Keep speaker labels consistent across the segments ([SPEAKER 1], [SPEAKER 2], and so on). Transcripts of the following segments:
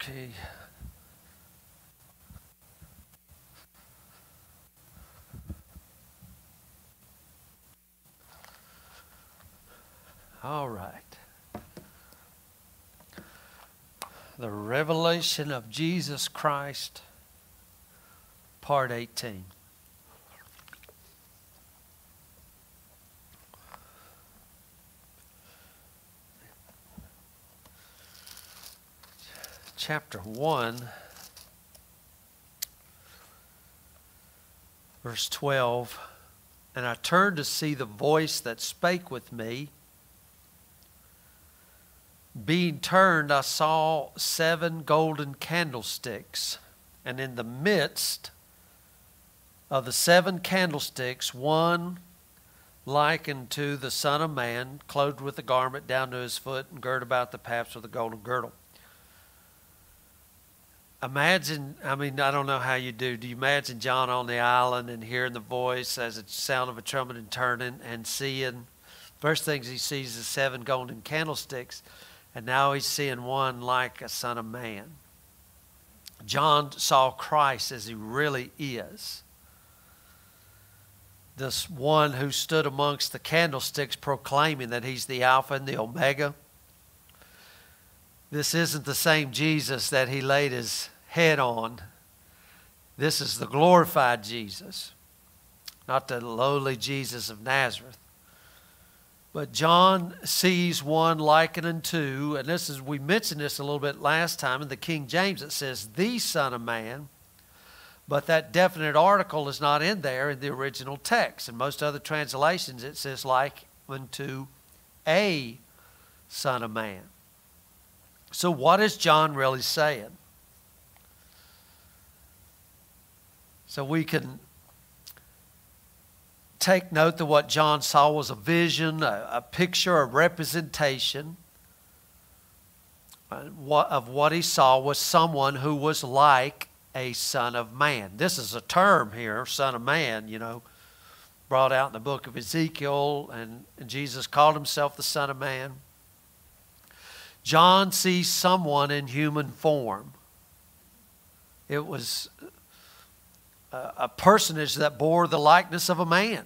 [SPEAKER 1] Okay. All right. The revelation of Jesus Christ, part 18. Chapter 1, verse 12. And I turned to see the voice that spake with me being turned, I saw seven golden candlesticks, and in the midst of the seven candlesticks, one like unto the Son of Man, clothed with a garment down to his foot, and girt about the paps with a golden girdle. Imagine, I mean, I don't know how you do. Do you imagine John on the island and hearing the voice as a sound of a trumpet and turning and seeing? First things he sees is seven golden candlesticks. And now he's seeing one like a son of man. John saw Christ as he really is. This one who stood amongst the candlesticks proclaiming that he's the Alpha and the Omega. This isn't the same Jesus that he laid his head on. This is the glorified Jesus, not the lowly Jesus of Nazareth. But John sees one likened unto, and this is, we mentioned this a little bit last time in the King James, it says, the Son of Man. But that definite article is not in there in the original text. In most other translations, it says, like unto a Son of Man. So, what is John really saying? So, we can take note that what John saw was a vision, a, a picture, a representation of what he saw was someone who was like a son of man. This is a term here, son of man, you know, brought out in the book of Ezekiel, and Jesus called himself the son of man. John sees someone in human form. It was a personage that bore the likeness of a man.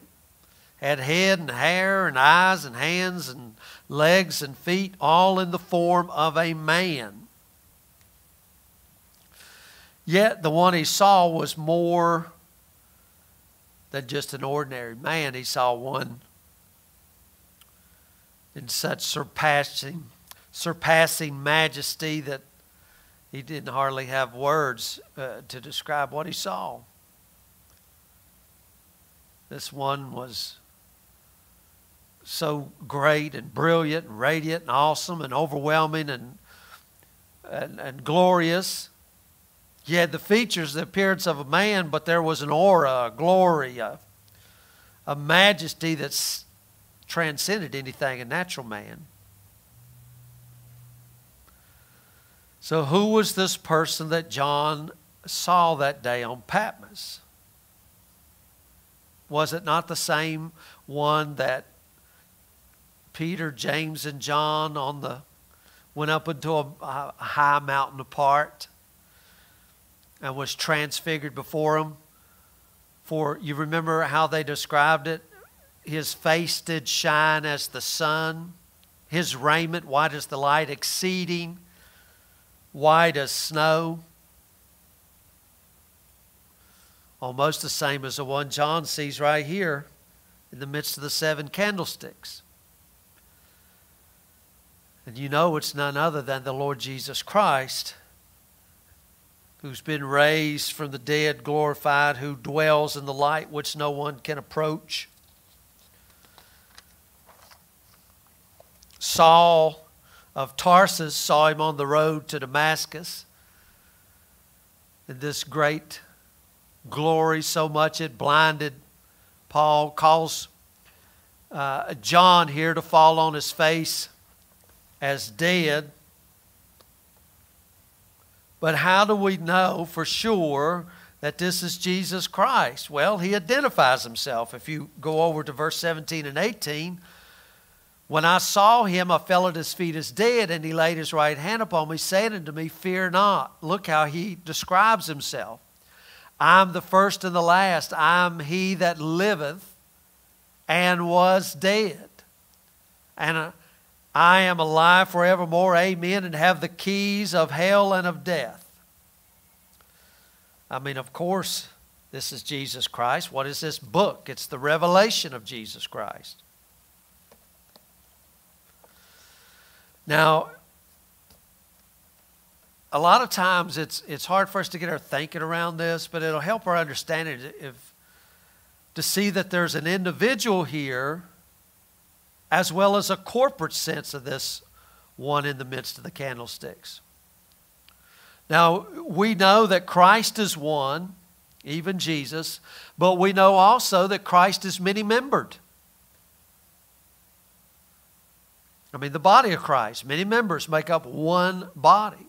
[SPEAKER 1] Had head and hair and eyes and hands and legs and feet, all in the form of a man. Yet the one he saw was more than just an ordinary man. He saw one in such surpassing, surpassing majesty that he didn't hardly have words uh, to describe what he saw. This one was so great and brilliant and radiant and awesome and overwhelming and, and, and glorious. He had the features, the appearance of a man, but there was an aura, a glory, a, a majesty that transcended anything a natural man. So, who was this person that John saw that day on Patmos? Was it not the same one that Peter, James, and John on the went up into a, a high mountain apart and was transfigured before him? For you remember how they described it? His face did shine as the sun, his raiment white as the light, exceeding white as snow almost the same as the one John sees right here in the midst of the seven candlesticks. And you know it's none other than the Lord Jesus Christ, who's been raised from the dead, glorified, who dwells in the light which no one can approach. Saul of Tarsus saw him on the road to Damascus. And this great glory so much it blinded. Paul calls uh, John here to fall on his face as dead. But how do we know for sure that this is Jesus Christ? Well, he identifies himself. If you go over to verse 17 and 18, When I saw him, I fell at his feet as dead, and he laid his right hand upon me, saying unto me, Fear not. Look how he describes himself. I'm the first and the last. I'm he that liveth and was dead. And uh, I am alive forevermore. Amen. And have the keys of hell and of death. I mean, of course, this is Jesus Christ. What is this book? It's the revelation of Jesus Christ. Now, a lot of times it's, it's hard for us to get our thinking around this, but it'll help our understanding if, to see that there's an individual here as well as a corporate sense of this one in the midst of the candlesticks. Now, we know that Christ is one, even Jesus, but we know also that Christ is many membered. I mean, the body of Christ, many members make up one body.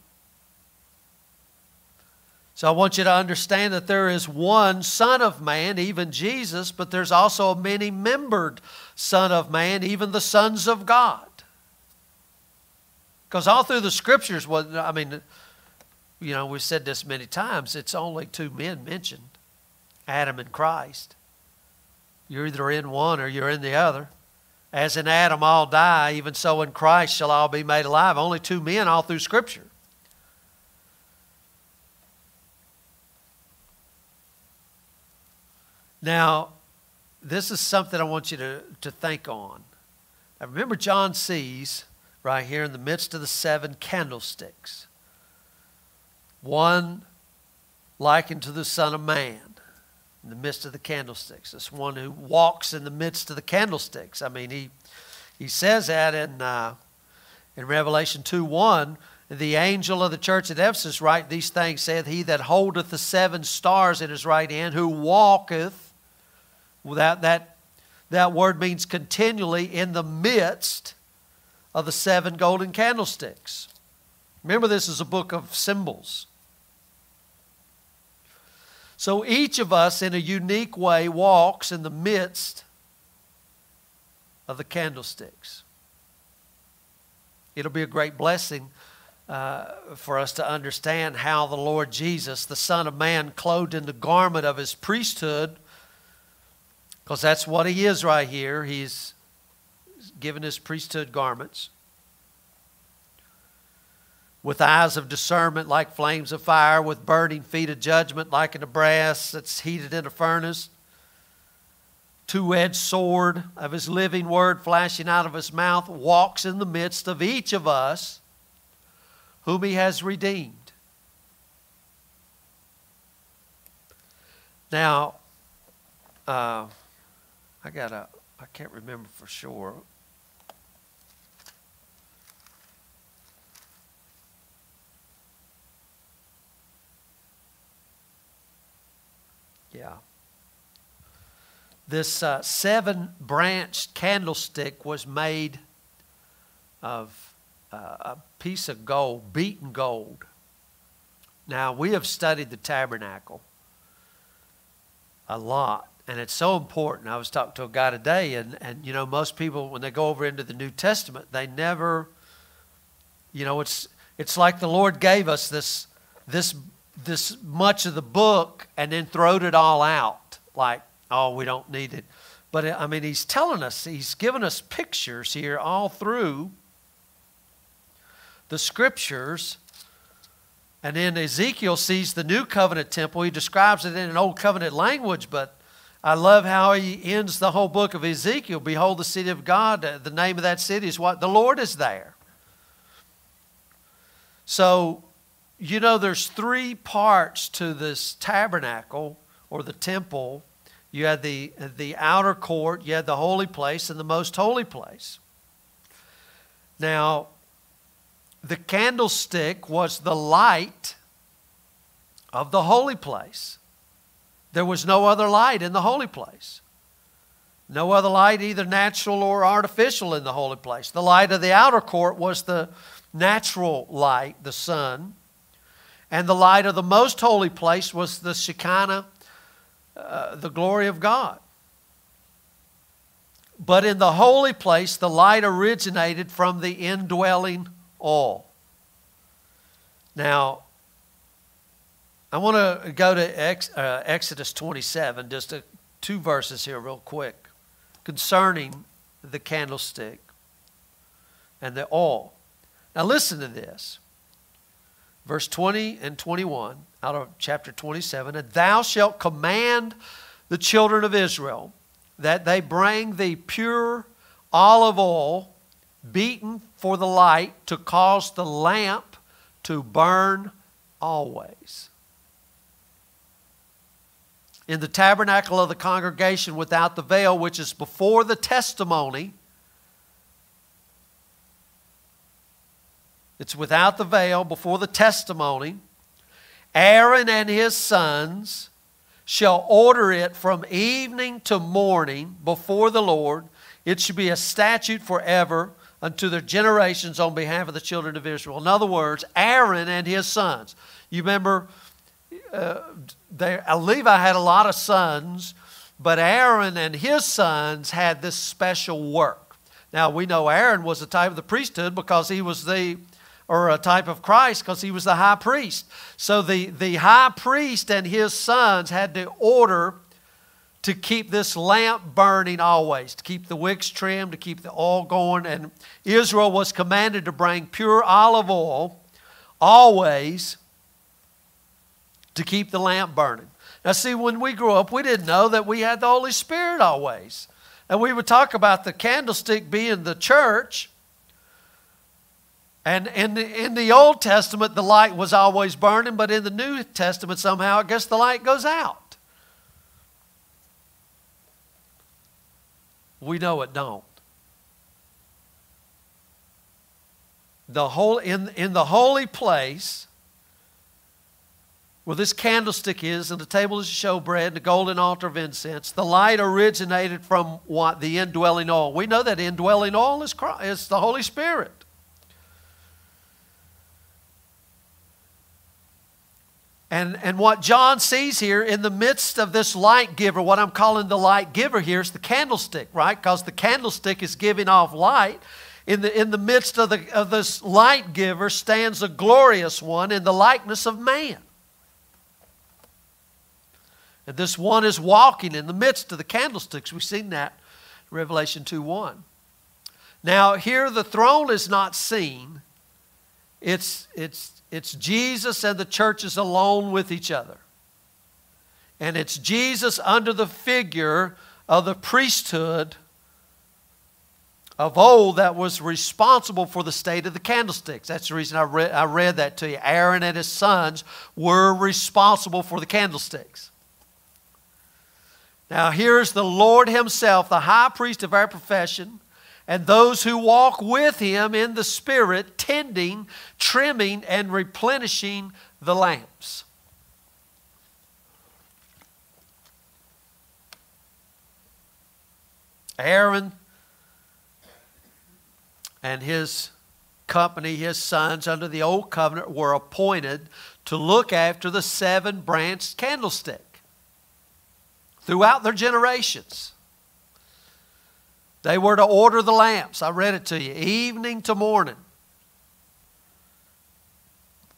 [SPEAKER 1] So I want you to understand that there is one Son of Man, even Jesus, but there's also a many membered Son of Man, even the sons of God. Because all through the scriptures, well, I mean, you know, we've said this many times, it's only two men mentioned Adam and Christ. You're either in one or you're in the other. As in Adam all die, even so in Christ shall all be made alive. Only two men all through Scripture. Now, this is something I want you to, to think on. Now, remember, John sees right here in the midst of the seven candlesticks one likened to the Son of Man in the midst of the candlesticks. This one who walks in the midst of the candlesticks. I mean, he, he says that in, uh, in Revelation 2 1. The angel of the church at Ephesus write these things, saith he that holdeth the seven stars in his right hand, who walketh, that, that, that word means continually in the midst of the seven golden candlesticks. Remember, this is a book of symbols. So each of us, in a unique way, walks in the midst of the candlesticks. It'll be a great blessing uh, for us to understand how the Lord Jesus, the Son of Man, clothed in the garment of his priesthood, because that's what he is right here. He's given his priesthood garments with eyes of discernment like flames of fire, with burning feet of judgment like in a brass that's heated in a furnace, two edged sword of his living word flashing out of his mouth, walks in the midst of each of us whom he has redeemed. Now, uh, I got a, I can't remember for sure. Yeah. This uh, seven branched candlestick was made of uh, a piece of gold, beaten gold. Now, we have studied the tabernacle a lot, and it's so important. I was talking to a guy today, and, and you know, most people, when they go over into the New Testament, they never, you know, it's, it's like the Lord gave us this, this this much of the book and then throwed it all out like, oh, we don't need it. But I mean, he's telling us, he's given us pictures here all through the scriptures. And then Ezekiel sees the new covenant temple. He describes it in an old covenant language, but I love how he ends the whole book of Ezekiel. Behold, the city of God. Uh, the name of that city is what? The Lord is there. So you know, there's three parts to this tabernacle or the temple. You had the, the outer court, you had the holy place, and the most holy place. Now, the candlestick was the light of the holy place. There was no other light in the holy place. No other light, either natural or artificial, in the holy place. The light of the outer court was the natural light, the sun. And the light of the most holy place was the Shekinah, uh, the glory of God. but in the holy place, the light originated from the indwelling oil. Now, I want to go to Ex, uh, Exodus 27, just a, two verses here, real quick, concerning the candlestick and the oil. Now, listen to this. Verse 20 and 21 out of chapter 27 And thou shalt command the children of Israel that they bring thee pure olive oil beaten for the light to cause the lamp to burn always. In the tabernacle of the congregation without the veil, which is before the testimony, it's without the veil, before the testimony, Aaron and his sons shall order it from evening to morning before the Lord. It should be a statute forever unto their generations on behalf of the children of Israel. In other words, Aaron and his sons. You remember, uh, they, uh, Levi had a lot of sons, but Aaron and his sons had this special work. Now, we know Aaron was the type of the priesthood because he was the or a type of Christ because he was the high priest. So the, the high priest and his sons had to order to keep this lamp burning always, to keep the wicks trimmed, to keep the oil going. And Israel was commanded to bring pure olive oil always to keep the lamp burning. Now, see, when we grew up, we didn't know that we had the Holy Spirit always. And we would talk about the candlestick being the church. And in the, in the Old Testament, the light was always burning, but in the New Testament, somehow, I guess the light goes out. We know it don't. The whole, in, in the holy place, where this candlestick is, and the table is showbread, and the golden altar of incense, the light originated from what? The indwelling oil. We know that indwelling oil is, Christ, is the Holy Spirit. And, and what John sees here in the midst of this light giver, what I'm calling the light giver here is the candlestick, right? Because the candlestick is giving off light. In the, in the midst of, the, of this light giver stands a glorious one in the likeness of man. And this one is walking in the midst of the candlesticks. We've seen that Revelation 2 1. Now, here the throne is not seen, it's, it's it's Jesus and the churches alone with each other. And it's Jesus under the figure of the priesthood of old that was responsible for the state of the candlesticks. That's the reason I read, I read that to you. Aaron and his sons were responsible for the candlesticks. Now, here's the Lord Himself, the high priest of our profession, and those who walk with him in the Spirit, tending, trimming, and replenishing the lamps. Aaron and his company, his sons under the old covenant, were appointed to look after the seven branched candlestick throughout their generations. They were to order the lamps. I read it to you, evening to morning,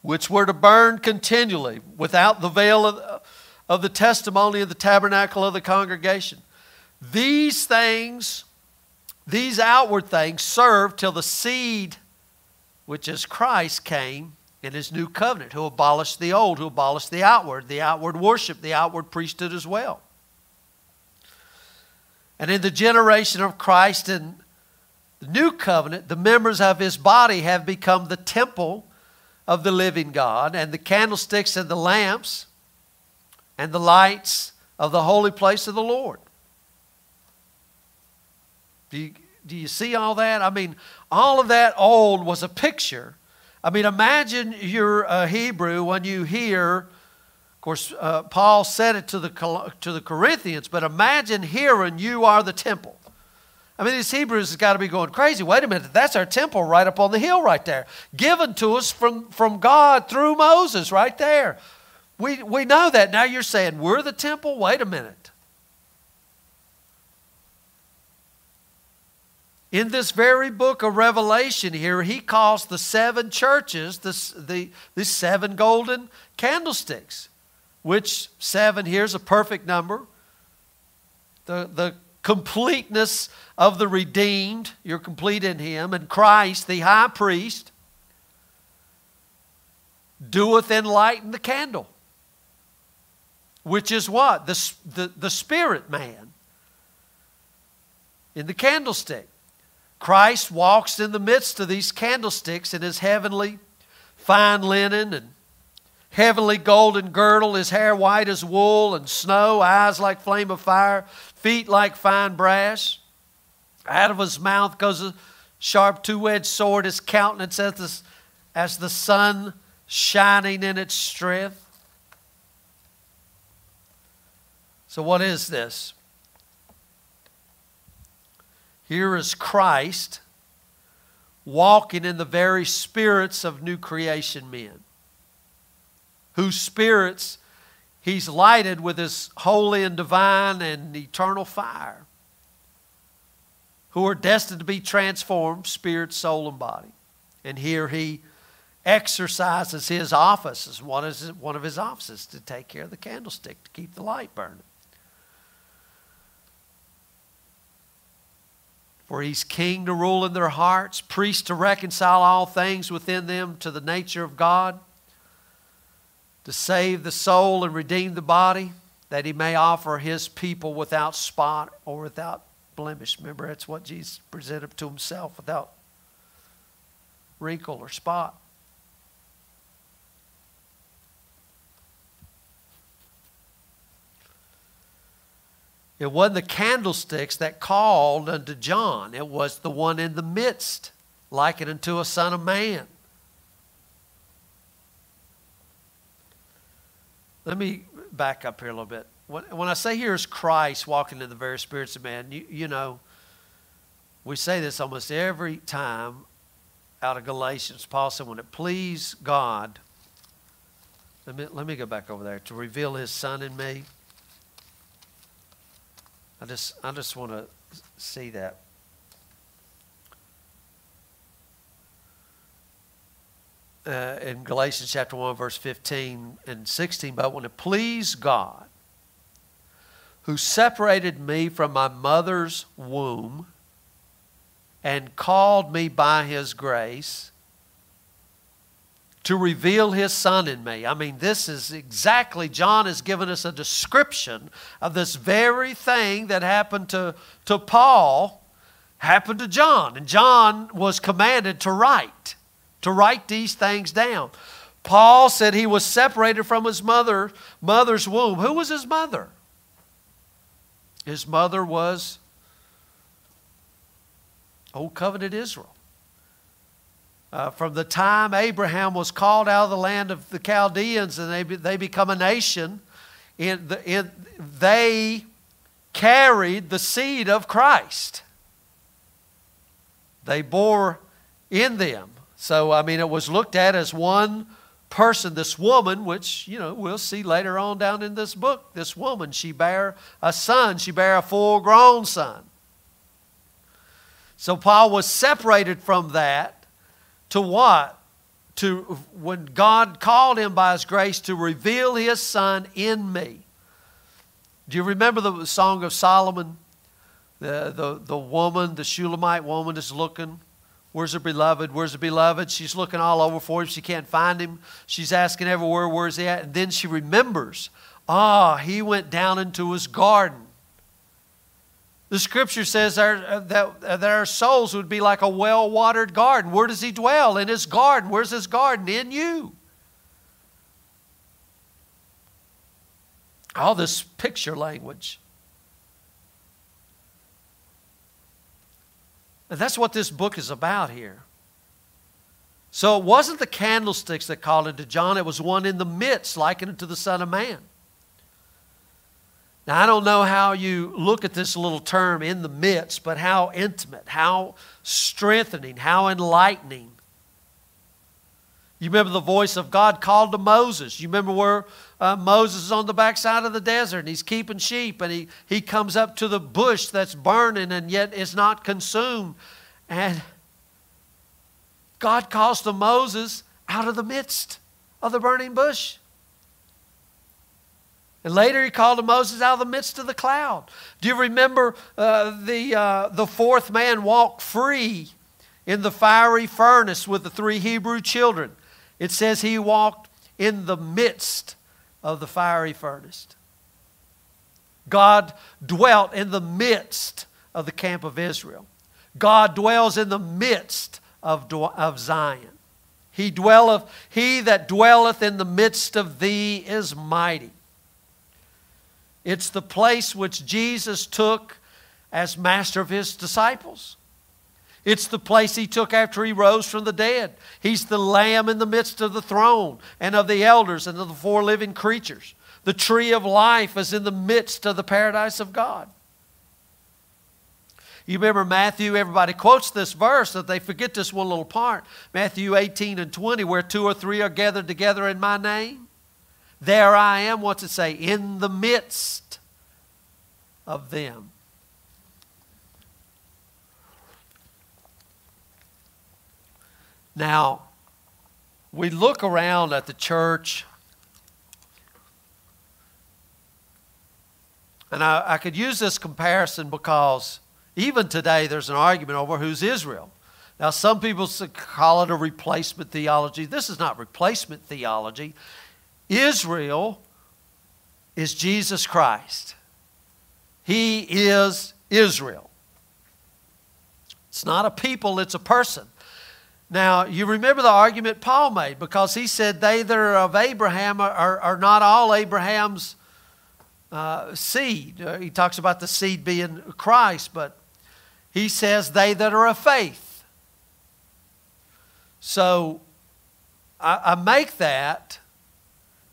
[SPEAKER 1] which were to burn continually without the veil of, of the testimony of the tabernacle of the congregation. These things, these outward things, served till the seed, which is Christ, came in his new covenant, who abolished the old, who abolished the outward, the outward worship, the outward priesthood as well. And in the generation of Christ and the new covenant, the members of his body have become the temple of the living God, and the candlesticks and the lamps and the lights of the holy place of the Lord. Do you, do you see all that? I mean, all of that old was a picture. I mean, imagine you're a Hebrew when you hear course, uh, Paul said it to the, to the Corinthians, but imagine hearing you are the temple. I mean, these Hebrews has got to be going crazy. Wait a minute, that's our temple right up on the hill right there, given to us from, from God through Moses right there. We, we know that. Now you're saying we're the temple? Wait a minute. in this very book of Revelation here, he calls the seven churches the, the, the seven golden candlesticks, which seven here is a perfect number. The, the completeness of the redeemed, you're complete in him, and Christ, the high priest, doeth enlighten the candle, which is what? The, the, the spirit man in the candlestick. Christ walks in the midst of these candlesticks in his heavenly fine linen and heavenly golden girdle, his hair white as wool and snow, eyes like flame of fire, feet like fine brass. Out of his mouth goes a sharp two edged sword, his countenance as the, as the sun shining in its strength. So, what is this? Here is Christ walking in the very spirits of new creation men, whose spirits he's lighted with his holy and divine and eternal fire, who are destined to be transformed, spirit, soul, and body. And here he exercises his office as one of his offices to take care of the candlestick, to keep the light burning. For he's king to rule in their hearts, priest to reconcile all things within them to the nature of God, to save the soul and redeem the body, that he may offer his people without spot or without blemish. Remember, that's what Jesus presented to himself without wrinkle or spot. It wasn't the candlesticks that called unto John, it was the one in the midst, likened unto a son of man. Let me back up here a little bit. When, when I say here is Christ walking in the very spirits of man, you, you know, we say this almost every time out of Galatians. Paul said, when it pleased God, let me, let me go back over there, to reveal his son in me. I just, I just want to see that. Uh, in Galatians chapter 1, verse 15 and 16, but when it pleased God, who separated me from my mother's womb and called me by his grace to reveal his son in me. I mean, this is exactly, John has given us a description of this very thing that happened to, to Paul, happened to John. And John was commanded to write, to write these things down. Paul said he was separated from his mother, mother's womb. Who was his mother? His mother was Old Covenant Israel. Uh, from the time Abraham was called out of the land of the Chaldeans and they, they become a nation, in the, in, they carried the seed of Christ. They bore in them. So, I mean, it was looked at as one person, this woman, which, you know, we'll see later on down in this book. This woman, she bare a son, she bare a full grown son. So, Paul was separated from that to what? To when God called him by his grace to reveal his son in me. Do you remember the song of Solomon? The, the, the woman, the Shulamite woman is looking. Where's her beloved? Where's the beloved? She's looking all over for him. She can't find him. She's asking everywhere, where's he at? And then she remembers, ah, he went down into his garden. The scripture says our, uh, that, uh, that our souls would be like a well watered garden. Where does He dwell? In His garden. Where's His garden? In you. All this picture language. That's what this book is about here. So it wasn't the candlesticks that called into John, it was one in the midst, likened to the Son of Man. Now, I don't know how you look at this little term in the midst, but how intimate, how strengthening, how enlightening. You remember the voice of God called to Moses. You remember where uh, Moses is on the backside of the desert and he's keeping sheep and he, he comes up to the bush that's burning and yet is not consumed. And God calls to Moses out of the midst of the burning bush. And later he called to Moses out of the midst of the cloud. Do you remember uh, the, uh, the fourth man walked free in the fiery furnace with the three Hebrew children? It says he walked in the midst of the fiery furnace. God dwelt in the midst of the camp of Israel. God dwells in the midst of, of Zion. He dwelleth, he that dwelleth in the midst of thee is mighty. It's the place which Jesus took as master of his disciples. It's the place he took after he rose from the dead. He's the lamb in the midst of the throne and of the elders and of the four living creatures. The tree of life is in the midst of the paradise of God. You remember Matthew, everybody quotes this verse that they forget this one little part. Matthew 18 and 20, where two or three are gathered together in my name. There I am, what's it say? In the midst of them. Now, we look around at the church, and I, I could use this comparison because even today, there's an argument over who's Israel. Now, some people call it a replacement theology. This is not replacement theology. Israel is Jesus Christ, He is Israel. It's not a people, it's a person. Now, you remember the argument Paul made because he said, They that are of Abraham are, are, not all Abraham's uh, seed. Uh, he talks about the seed being Christ, but he says, They that are of faith. So I, I make that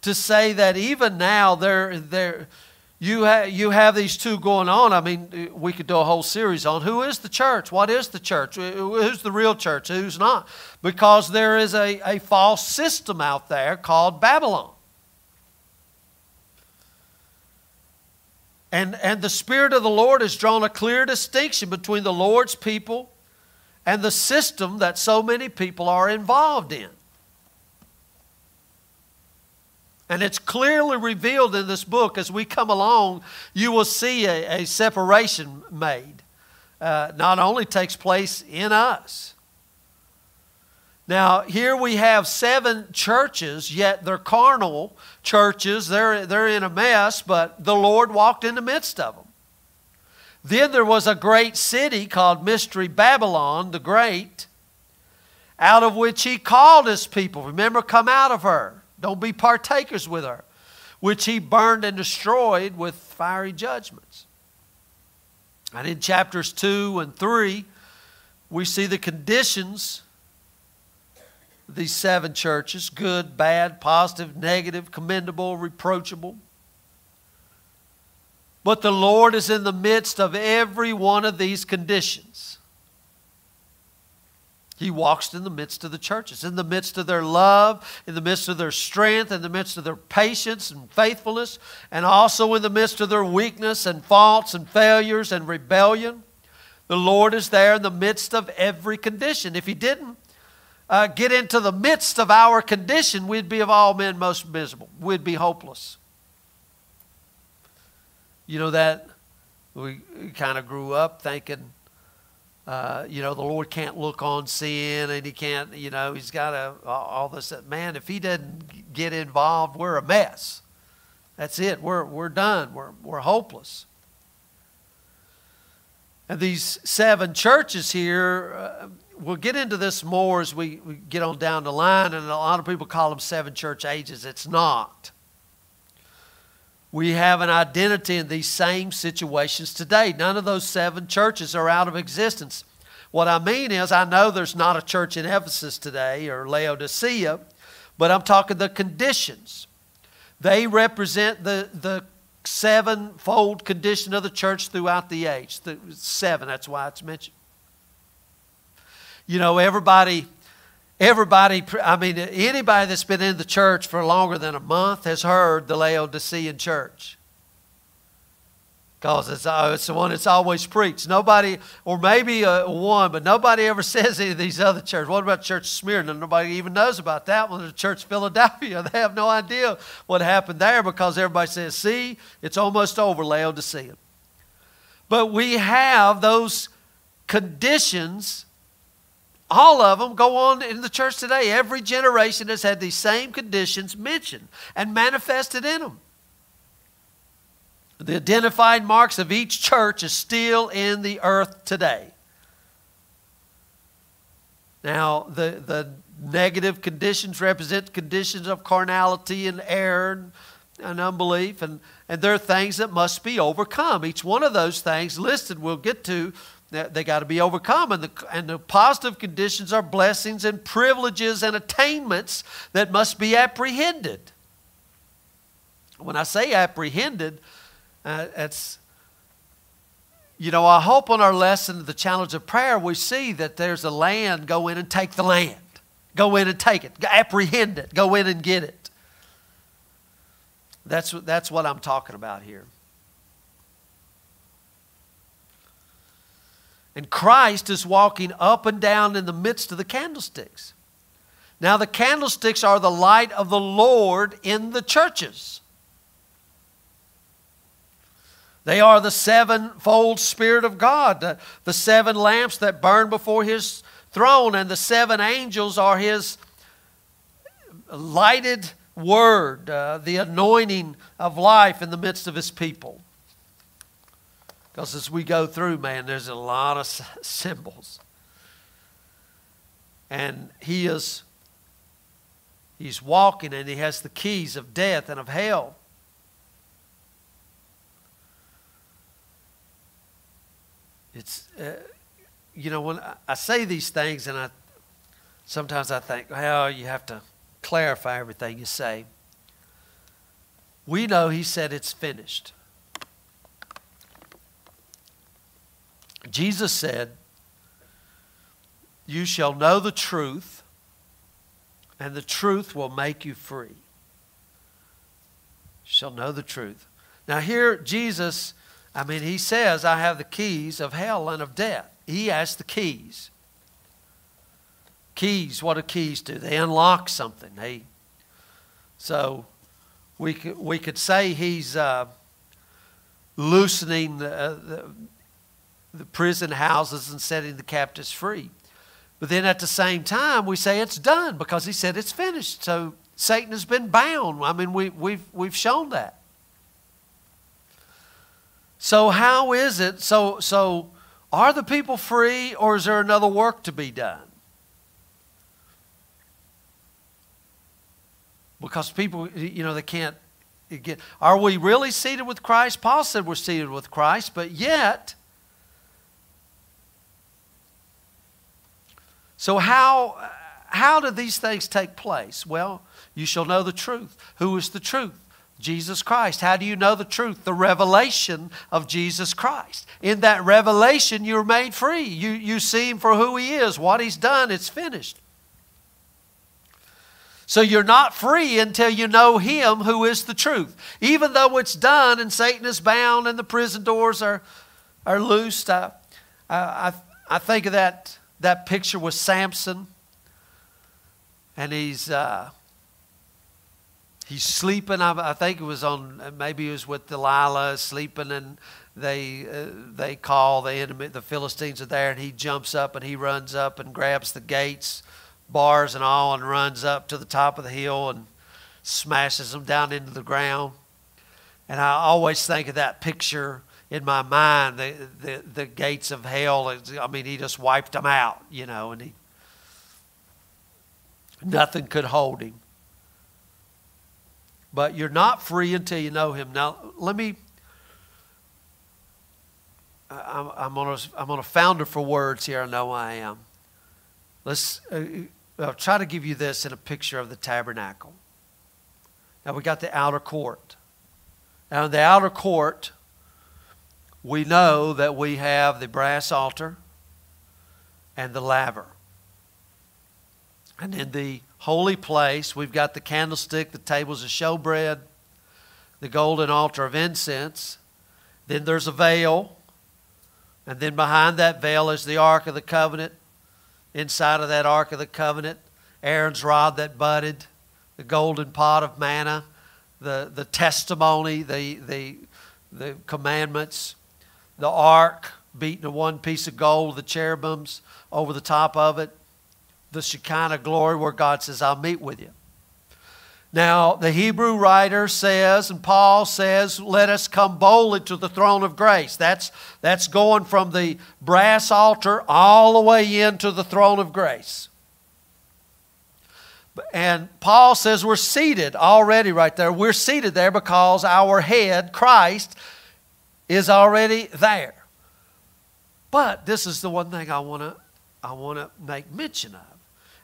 [SPEAKER 1] to say that even now there, there, you, ha- you have these two going on. I mean, uh, we could do a whole series on who is the church? What is the church? Uh, uh, who's the real church? Who's not? Because there is a, a false system out there called Babylon. And, and the Spirit of the Lord has drawn a clear distinction between the Lord's people and the system that so many people are involved in. And it's clearly revealed in this book. As we come along, you will see a, a separation made. Uh, not only takes place in us, now, here we have seven churches, yet they're carnal churches. They're, they're in a mess, but the Lord walked in the midst of them. Then there was a great city called Mystery Babylon the Great, out of which he called his people. Remember, come out of her. Don't be partakers with her, which he burned and destroyed with fiery judgments. And in chapters 2 and 3, we see the conditions these seven churches good, bad, positive, negative, commendable, reproachable. But the Lord is in the midst of every one of these conditions. He walks in the midst of the churches, in the midst of their love, in the midst of their strength, in the midst of their patience and faithfulness, and also in the midst of their weakness and faults and failures and rebellion. The Lord is there in the midst of every condition. If He didn't, uh, get into the midst of our condition, we'd be of all men most miserable. We'd be hopeless. You know that we kind of grew up thinking, uh, you know, the Lord can't look on sin and he can't, you know, he's got to, all this. Man, if he doesn't get involved, we're a mess. That's it. We're, we're done. We're, we're hopeless. And these seven churches here, uh, we'll get into this more as we, we get on down the line, and a lot of people call them seven church ages. It's not. We have an identity in these same situations today. None of those seven churches are out of existence. What I mean is, I know there's not a church in Ephesus today or Laodicea, but I'm talking the conditions. They represent the, the sevenfold condition of the church throughout the age. The seven, that's why it's mentioned. You know, everybody, everybody, I mean, anybody that's been in the church for longer than a month has heard the Laodicean church. because it's, uh, it's the one that's always preached. Nobody, or maybe uh, one, but nobody ever says any of these other churches. What about Church Smyrna? Nobody even knows about that one. The Church Philadelphia, they have no idea what happened there because everybody says, see, it's almost over, Laodicea. But we have those conditions all of them go on in the church today. Every generation has had these same conditions mentioned and manifested in them. The identified marks of each church is still in the earth today. Now, the, the negative conditions represent conditions of carnality and error and, and unbelief, and, and they're things that must be overcome. Each one of those things listed we'll get to, they got to be overcome. And the, and the positive conditions are blessings and privileges and attainments that must be apprehended. When I say apprehended, uh, it's, you know, I hope on our lesson, the challenge of prayer, we see that there's a land, go in and take the land. Go in and take it. Apprehend it. Go in and get it. That's, that's what I'm talking about here. And Christ is walking up and down in the midst of the candlesticks. Now, the candlesticks are the light of the Lord in the churches. They are the sevenfold Spirit of God, the, seven lamps that burn before His throne, and the seven angels are His lighted word, uh, the anointing of life in the midst of His people. Because as we go through, man, there's a lot of symbols. And He is, He's walking and He has the keys of death and of hell. It's, uh, you know, when I say these things, and I sometimes I think, well, you have to clarify everything you say. We know he said it's finished. Jesus said, You shall know the truth, and the truth will make you free. Shall know the truth. Now, here, Jesus I mean, he says, I have the keys of hell and of death. He has the keys. Keys, what do keys do? They unlock something. They, so we could, we could say he's uh, loosening the, the, the prison houses and setting the captives free. But then at the same time, we say it's done because he said it's finished. So Satan has been bound. I mean, we, we've, we've shown that. So how is it? So so are the people free or is there another work to be done? Because people, you know, they can't get. Are we really seated with Christ? Paul said we're seated with Christ, but yet. So how how do these things take place? Well, you shall know the truth. Who is the truth? Jesus Christ. How do you know the truth? The revelation of Jesus Christ. In that revelation, you're made free. You, you see Him for who He is, what He's done, it's finished. So you're not free until you know Him who is the truth. Even though it's done and Satan is bound and the prison doors are, are loosed, I, I, I think of that, that picture with Samson. And he's. Uh, he's sleeping. I, I, think it was on, maybe it was with Delilah sleeping, and they uh, they call the enemy, the Philistines are there, and he jumps up and he runs up and grabs the gates, bars and all, and runs up to the top of the hill and smashes them down into the ground. And I always think of that picture in my mind, the the, the gates of hell. I mean, he just wiped them out, you know, and he nothing could hold him but you're not free until you know him. Now, let me. I'm, on a, I'm on a founder for words here. I know I am. Let's uh, I'll try to give you this in a picture of the tabernacle. Now, we got the outer court. Now, in the outer court, we know that we have the brass altar and the laver. And in the holy place. We've got the candlestick, the tables of showbread, the golden altar of incense, Then there's a veil. And then behind that veil is the Ark of the Covenant. Inside of that Ark of the Covenant, Aaron's rod that budded, the golden pot of manna, the, the testimony, the, the, the commandments, the ark beaten to one piece of gold, the cherubims over the top of it, the Shekinah glory where God says, I'll meet with you. Now, the Hebrew writer says, and Paul says, let us come boldly to the throne of grace. That's, that's going from the brass altar all the way into the throne of grace. And Paul says we're seated already right there. We're seated there because our head, Christ, is already there. But this is the one thing I want to I want to make mention of.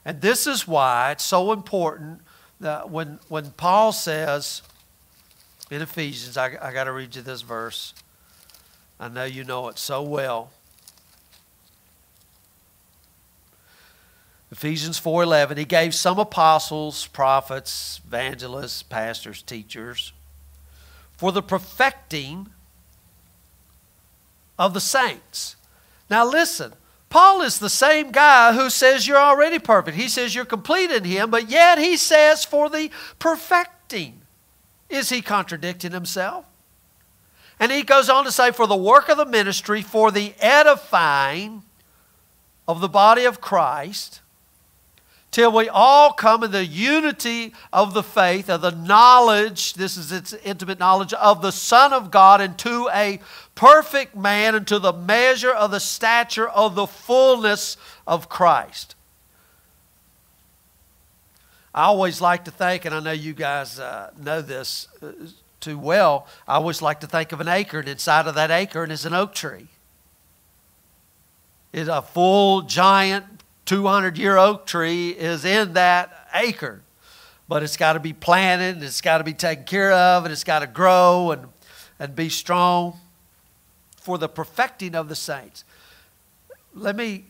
[SPEAKER 1] And this is why it's so important that when, when Paul says in Ephesians, I, I got to read you this verse. I know you know it so well. Ephesians 4:11 he gave some apostles, prophets, evangelists, pastors, teachers for the perfecting of the saints. Now listen, Paul is the same guy who says you're already perfect. He says you're complete in him, but yet he says for the perfecting. Is he contradicting himself? And he goes on to say for the work of the ministry, for the edifying of the body of Christ till we all come in the unity of the faith, of the knowledge, this is its intimate knowledge, of the Son of God, into a perfect man, into the measure of the stature of the fullness of Christ. I always like to think, and I know you guys uh, know this uh, too well, I always like to think of an acorn. Inside of that acorn is an oak tree. It's a full, giant, 200 year oak tree is in that acre. But it's got to be planted, and it's got to be taken care of, and it's got to grow and, and be strong for the perfecting of the saints. Let me,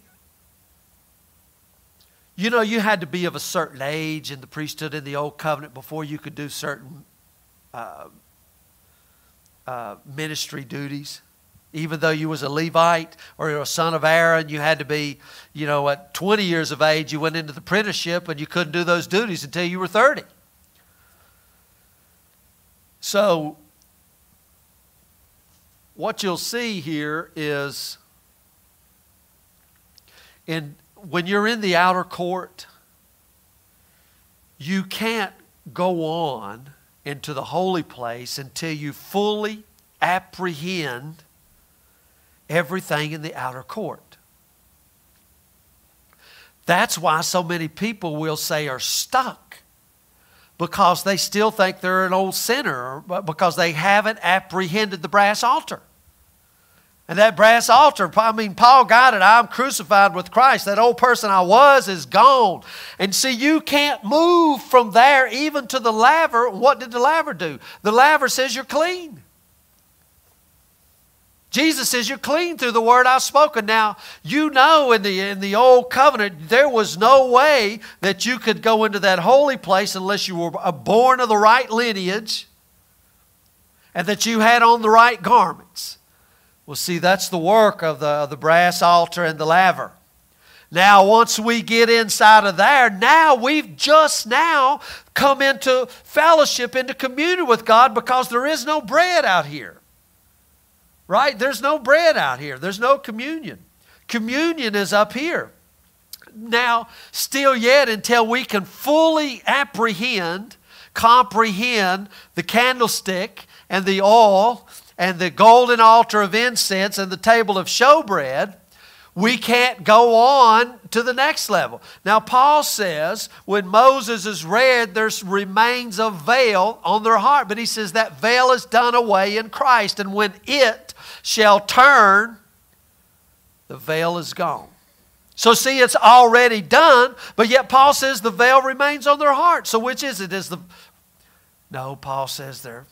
[SPEAKER 1] you know, you had to be of a certain age in the priesthood in the Old Covenant before you could do certain uh, uh, ministry duties even though you was a Levite or a son of Aaron, you had to be, you know, at 20 years of age, you went into the apprenticeship and you couldn't do those duties until you were 30. So, what you'll see here is in, when you're in the outer court, you can't go on into the holy place until you fully apprehend everything in the outer court. That's why so many people will say are stuck because they still think they're an old sinner because they haven't apprehended the brass altar. And that brass altar, I mean, Paul got it. I'm crucified with Christ. That old person I was is gone. And see, you can't move from there even to the laver. What did the laver do? The laver says you're clean. Jesus says, You're clean through the word I've spoken. Now, you know in the, in the old covenant, there was no way that you could go into that holy place unless you were born of the right lineage and that you had on the right garments. Well, see, that's the work of the, of the brass altar and the laver. Now, once we get inside of there, now we've just now come into fellowship, into communion with God because there is no bread out here. Right? There's no bread out here, there's no communion. Communion is up here. Now, still yet, until we can fully apprehend, comprehend the candlestick and the oil and the golden altar of incense and the table of showbread, we can't go on to the next level. Now, Paul says when Moses is read, there's remains of veil on their heart, but he says that veil is done away in Christ, and when it shall turn, the veil is gone. So, see, it's already done, but yet Paul says the veil remains on their heart. So, which is it? Is the no? Paul says they're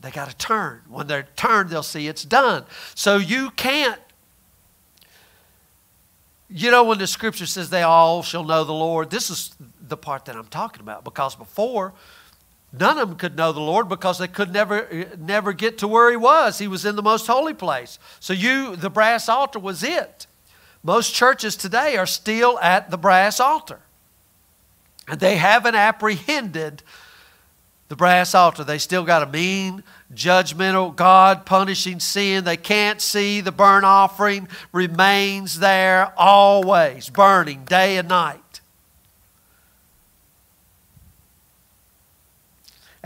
[SPEAKER 1] they got to turn. When they're turned, they'll see it's done. So you can't. You know, when the scripture says they all shall know the Lord, this is the part that I'm talking about because before None of them could know the Lord because they could never, never get to where he was. He was in the most holy place. So you, the brass altar was it. Most churches today are still at the brass altar. And they haven't apprehended the brass altar. They still got a mean, judgmental God punishing sin. They can't see the burnt offering remains there always, burning day and night.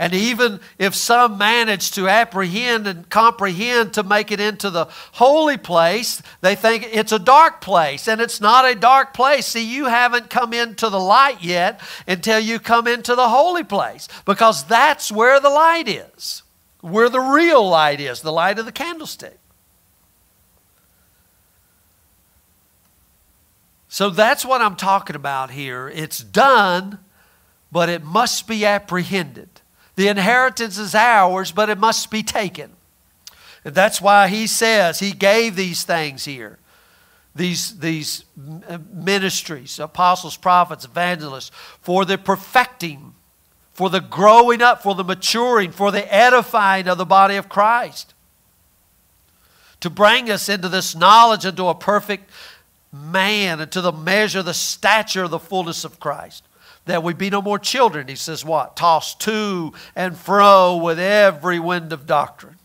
[SPEAKER 1] And even if some manage to apprehend and comprehend to make it into the holy place, they think it's a dark place. And it's not a dark place. See, you haven't come into the light yet until you come into the holy place because that's where the light is, where the real light is, the light of the candlestick. So that's what I'm talking about here. It's done, but it must be apprehended. The inheritance is ours, but it must be taken. And that's why he says he gave these things here. These, these ministries, apostles, prophets, evangelists, for the perfecting, for the growing up, for the maturing, for the edifying of the body of Christ. To bring us into this knowledge, into a perfect man, into the measure, the stature the fullness of Christ that we be no more children. He says, what? Tossed to and fro with every wind of doctrine.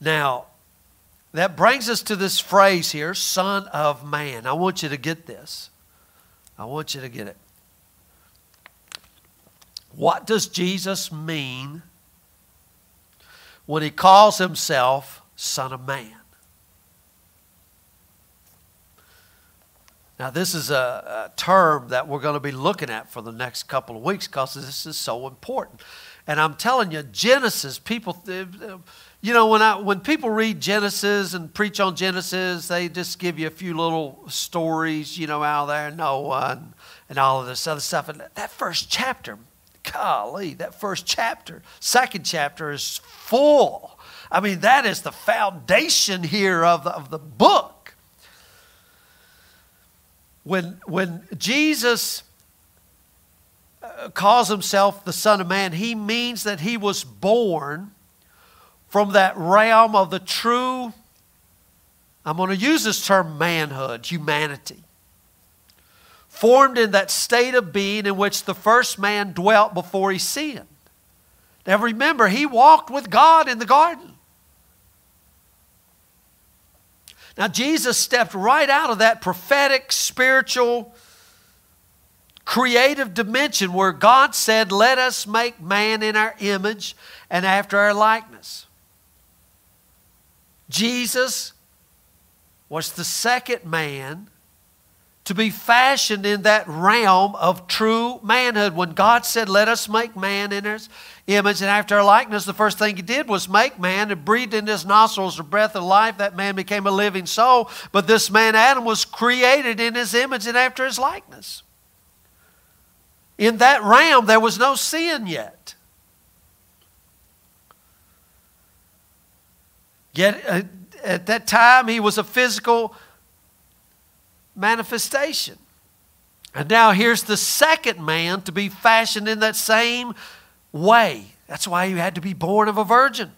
[SPEAKER 1] Now, that brings us to this phrase here, Son of Man. I want you to get this. I want you to get it. What does Jesus mean when he calls himself Son of Man? Now, this is a, a, term that we're going to be looking at for the next couple of weeks because this is so important. And I'm telling you, Genesis, people, uh, you know, when, I, when people read Genesis and preach on Genesis, they just give you a few little stories, you know, out there, Noah and, and all of this other stuff. And that first chapter, golly, that first chapter, second chapter is full. I mean, that is the foundation here of of the book when, when Jesus uh, calls himself the Son of Man, he means that he was born from that realm of the true, I'm going to use this term manhood, humanity. Formed in that state of being in which the first man dwelt before he sinned. Now remember, he walked with God in the garden. Now, Jesus stepped right out of that prophetic, spiritual, creative dimension where God said, Let us make man in our image and after our likeness. Jesus was the second man to be fashioned in that realm of true manhood. When God said, Let us make man in his image and after our likeness, the first thing he did was make man and breathed in his nostrils the breath of life. That man became a living soul. But this man, Adam, was created in his image and after his likeness. In that realm, there was no sin yet. Yet, uh, at that time, he was a physical manifestation. And now here's the second man to be fashioned in that same way. That's why he had to be born of a virgin,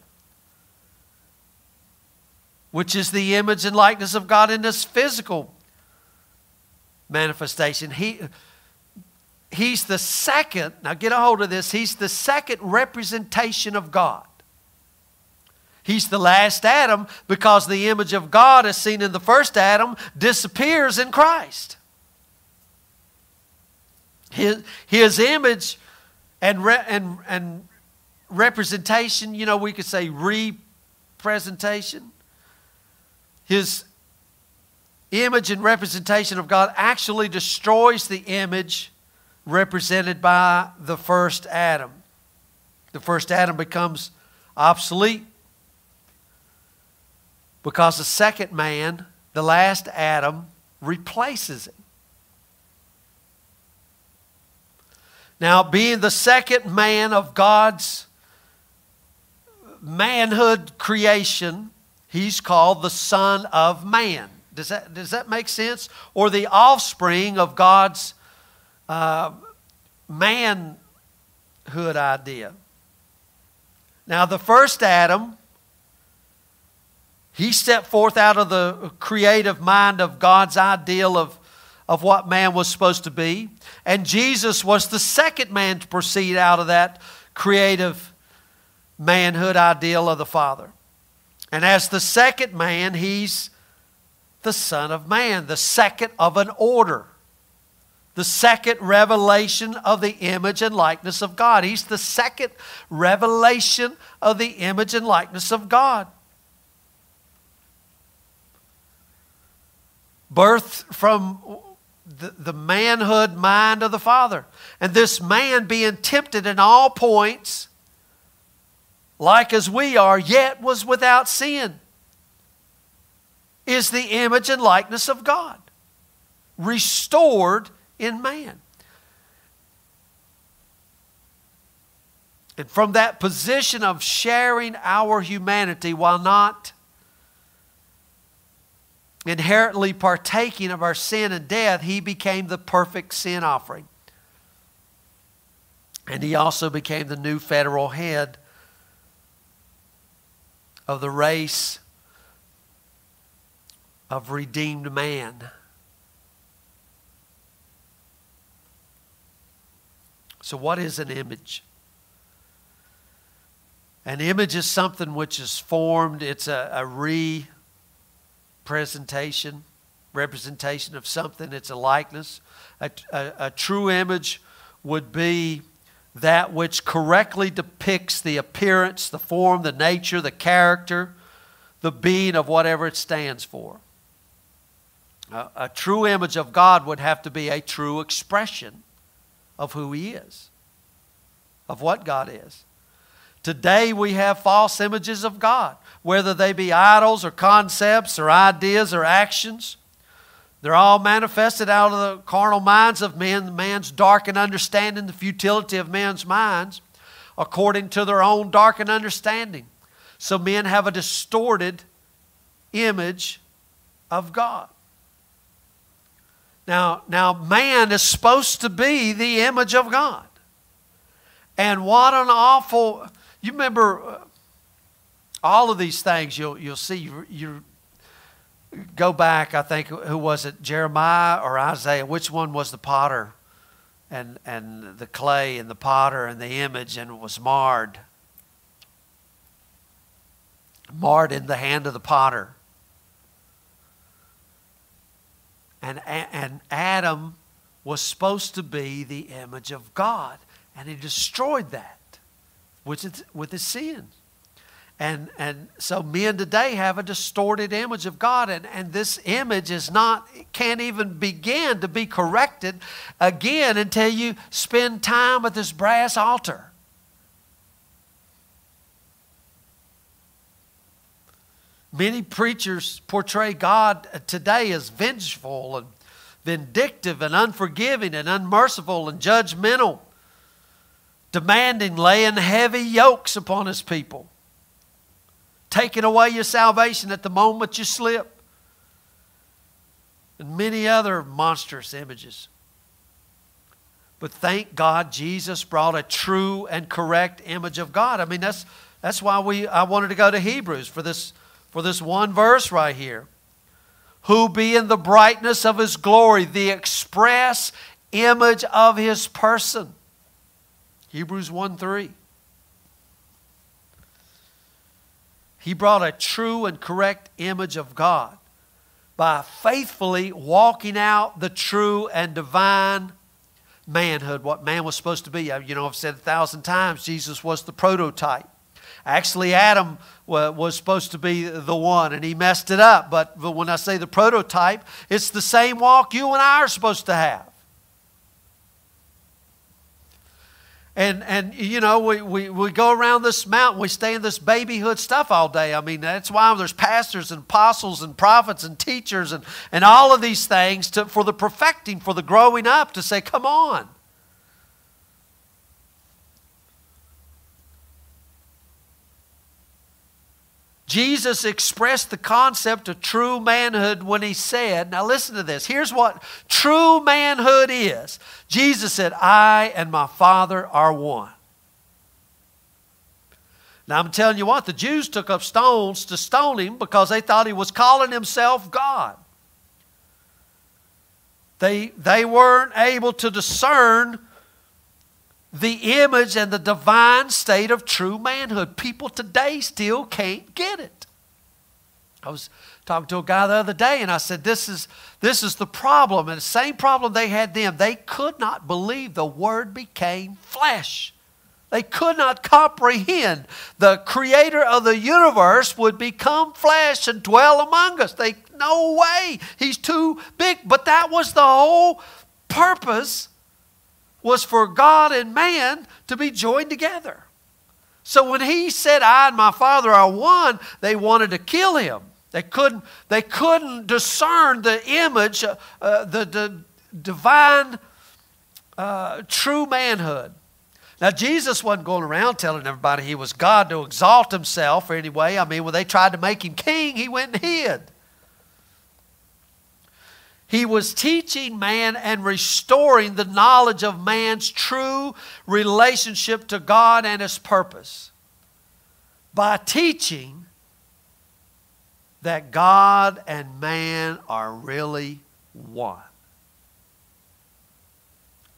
[SPEAKER 1] which is the image and likeness of God in this physical manifestation. He, he's the second, now get a hold of this, he's the second representation of God. He's the last Adam because the image of God, as seen in the first Adam, disappears in Christ. His, his image and, re, and, and representation, you know, we could say representation. His image and representation of God actually destroys the image represented by the first Adam. The first Adam becomes obsolete because the second man, the last Adam, replaces him. Now, being the second man of God's manhood creation, he's called the Son of Man. Does that, does that make sense? Or the offspring of God's uh, manhood idea. Now, the first Adam, he stepped forth out of the creative mind of God's ideal of, of what man was supposed to be. And Jesus was the second man to proceed out of that creative manhood ideal of the Father. And as the second man, he's the Son of Man, the second of an order, the second revelation of the image and likeness of God. He's the second revelation of the image and likeness of God. Birth from the, the manhood mind of the Father. And this man being tempted in all points, like as we are, yet was without sin is the image and likeness of God, restored in man. And from that position of sharing our humanity while not inherently partaking of our sin and death, he became the perfect sin offering. And he also became the new federal head of the race of redeemed man. So, what is an image? An image is something which is formed, it's a, a representation, representation of something, it's a likeness. A, a, a true image would be that which correctly depicts the appearance, the form, the nature, the character, the being of whatever it stands for. A, a true image of God would have to be a true expression of who He is, of what God is. Today we have false images of God, whether they be idols or concepts or ideas or actions. They're all manifested out of the carnal minds of men, man's darkened understanding, the futility of men's minds, according to their own darkened understanding. So men have a distorted image of God. Now, now man is supposed to be the image of God. And what an awful, you remember uh, all of these things you'll, you'll see. You, you go back, I think, who was it, Jeremiah or Isaiah? Which one was the potter? And, and the clay and the potter and the image and it was marred. Marred in the hand of the potter. And, and Adam was supposed to be the image of God. And he destroyed that with his, with his sins. And, and so men today have a distorted image of God, and, and this image is not, can't even begin to be corrected again until you spend time at this brass altar. Many preachers portray God today as vengeful and vindictive and unforgiving and unmerciful and judgmental, demanding, laying heavy yokes upon his people, taking away your salvation at the moment you slip, and many other monstrous images. But thank God Jesus brought a true and correct image of God. I mean, that's, that's why we, I wanted to go to Hebrews for this for this one verse right here. Who be in the brightness of his glory, the express image of his person. Hebrews 1 3. He brought a true and correct image of God by faithfully walking out the true and divine manhood, what man was supposed to be. Uh, you know, I've said a thousand times, Jesus was the prototype. Actually, Adam was supposed to be the one, and he messed it up. But when I say the prototype, it's the same walk you and I are supposed to have. And, and you know, we, we, we go around this mountain, we stay in this babyhood stuff all day. I mean, that's why there's pastors and apostles and prophets and teachers and, and all of these things to, for the perfecting, for the growing up, to say, come on. Jesus expressed the concept of true manhood when he said, Now listen to this. Here's what true manhood is Jesus said, I and my Father are one. Now I'm telling you what, the Jews took up stones to stone him because they thought he was calling himself God. They, they weren't able to discern the image and the divine state of true manhood. People today still can't get it. I was talking to a guy the other day and I said, This is, this is the problem. And the same problem they had then. They could not believe the Word became flesh. They could not comprehend the creator of the universe would become flesh and dwell among us. They, no way. He's too big. But that was the whole purpose was for God and man to be joined together. So when he said, I and my Father are one, they wanted to kill him. They couldn't, they couldn't discern the image, uh, the, the divine uh, true manhood. Now, Jesus wasn't going around telling everybody he was God to exalt himself anyway. I mean, when they tried to make him king, he went and hid. He was teaching man and restoring the knowledge of man's true relationship to God and his purpose by teaching that God and man are really one.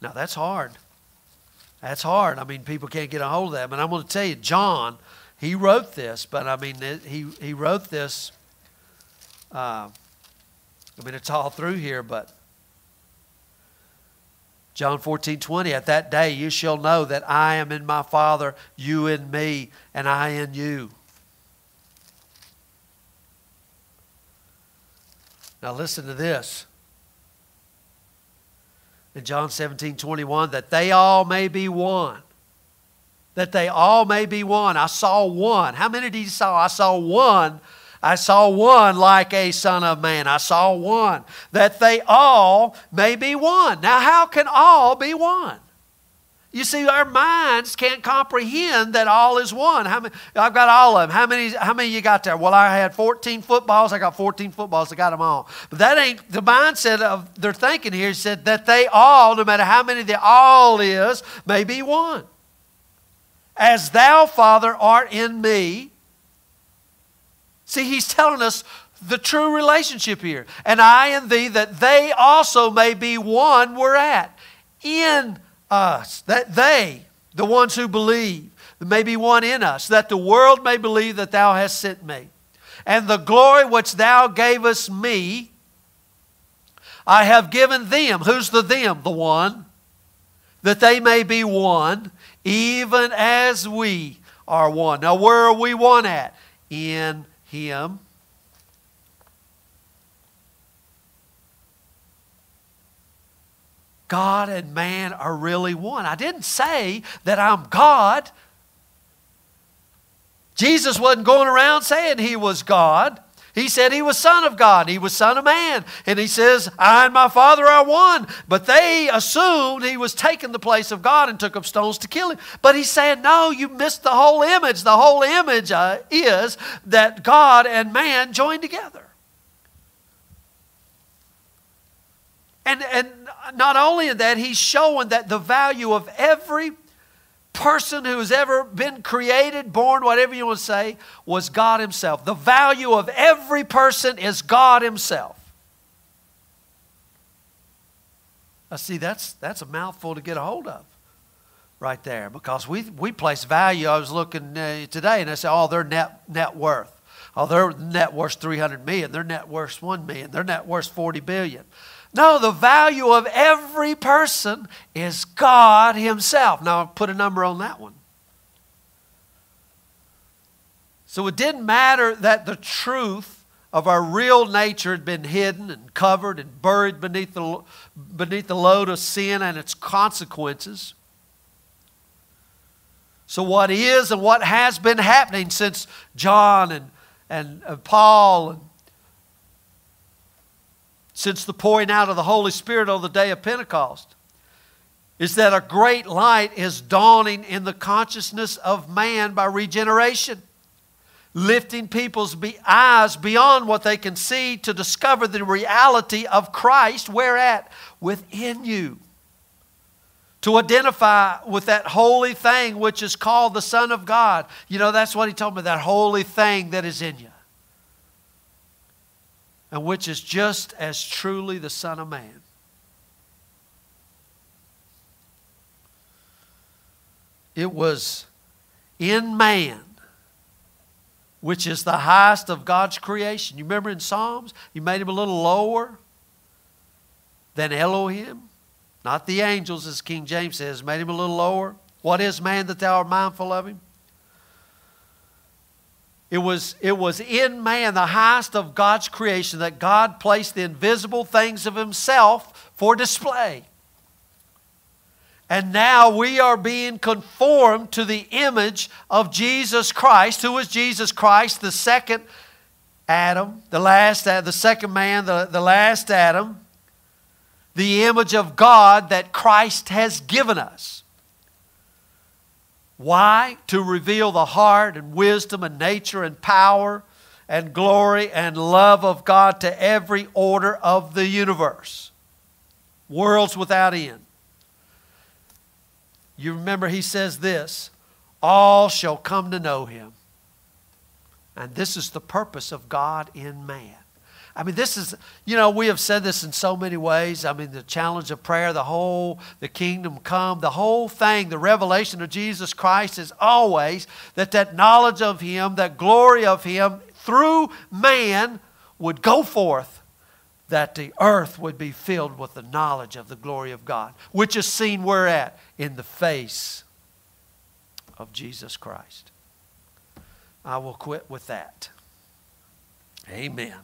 [SPEAKER 1] Now, that's hard. That's hard. I mean, people can't get a hold of that. But I'm going to tell you, John, he wrote this, but I mean, he, he wrote this. Uh, I mean, it's all through here, but John 14, 20, at that day you shall know that I am in my Father, you in me, and I in you. Now listen to this. In John 17, 21, that they all may be one. That they all may be one. I saw one. How many did you saw? I saw one I saw one like a son of man. I saw one. That they all may be one. Now, how can all be one? You see, our minds can't comprehend that all is one. How many, I've got all of them. How many, how many you got there? Well, I had 14 footballs. I got 14 footballs. I got them all. But that ain't the mindset of their thinking here. He said that they all, no matter how many the all is, may be one. As thou, Father, art in me, See, he's telling us the true relationship here. And I and thee, that they also may be one we're at in us. That they, the ones who believe, may be one in us, that the world may believe that thou hast sent me. And the glory which thou gavest me, I have given them. Who's the them? The one. That they may be one, even as we are one. Now, where are we one at? In him. God and man are really one. I didn't say that I'm God. Jesus wasn't going around saying he was God. He said he was Son of God. He was Son of Man. And he says, I and my Father are one. But they assumed he was taking the place of God and took up stones to kill him. But he's saying, No, you missed the whole image. The whole image uh, is that God and man joined together. And, and not only that, he's showing that the value of every person who's ever been created, born, whatever you want to say, was God Himself. The value of every person is God Himself. I see that's, that's a mouthful to get a hold of right there because we, we place value. I was looking uh, today and I said, oh, their net, net worth. Oh, their net worth 300 million. Their net worth 1 million. Their net worth 40 billion. No, the value of every person is God Himself. Now, I'll put a number on that one. So it didn't matter that the truth of our real nature had been hidden and covered and buried beneath the, beneath the load of sin and its consequences. So, what is and what has been happening since John and, and, and Paul and since the pouring out of the Holy Spirit on the day of Pentecost is that a great light is dawning in the consciousness of man by regeneration. lifting people's be- eyes beyond what they can see to discover the reality of Christ. Where at? Within you. To identify with that holy thing which is called the Son of God. You know, that's what he told me that holy thing that is in you. And which is just as truly the Son of Man. It was in man which is the highest of God's creation. You remember in Psalms, you made him a little lower than Elohim. Not the angels, as King James says, made him a little lower. What is man that thou art mindful of him? It was, it was in man, the highest of God's creation, that God placed the invisible things of himself for display. And now we are being conformed to the image of Jesus Christ. Who is Jesus Christ? The second Adam, the last, uh, the second man, the, the last Adam. The image of God that Christ has given us. Why? To reveal the heart and wisdom and nature and power and glory and love of God to every order of the universe. Worlds without end. You remember he says this all shall come to know him. And this is the purpose of God in man. I mean, this is, you know, we have said this in so many ways. I mean, the challenge of prayer, the whole, the kingdom come, the whole thing, the revelation of Jesus Christ is always that that knowledge of Him, that glory of Him through man would go forth that the earth would be filled with the knowledge of the glory of God, which is seen where at? In the face of Jesus Christ. I will quit with that. Amen.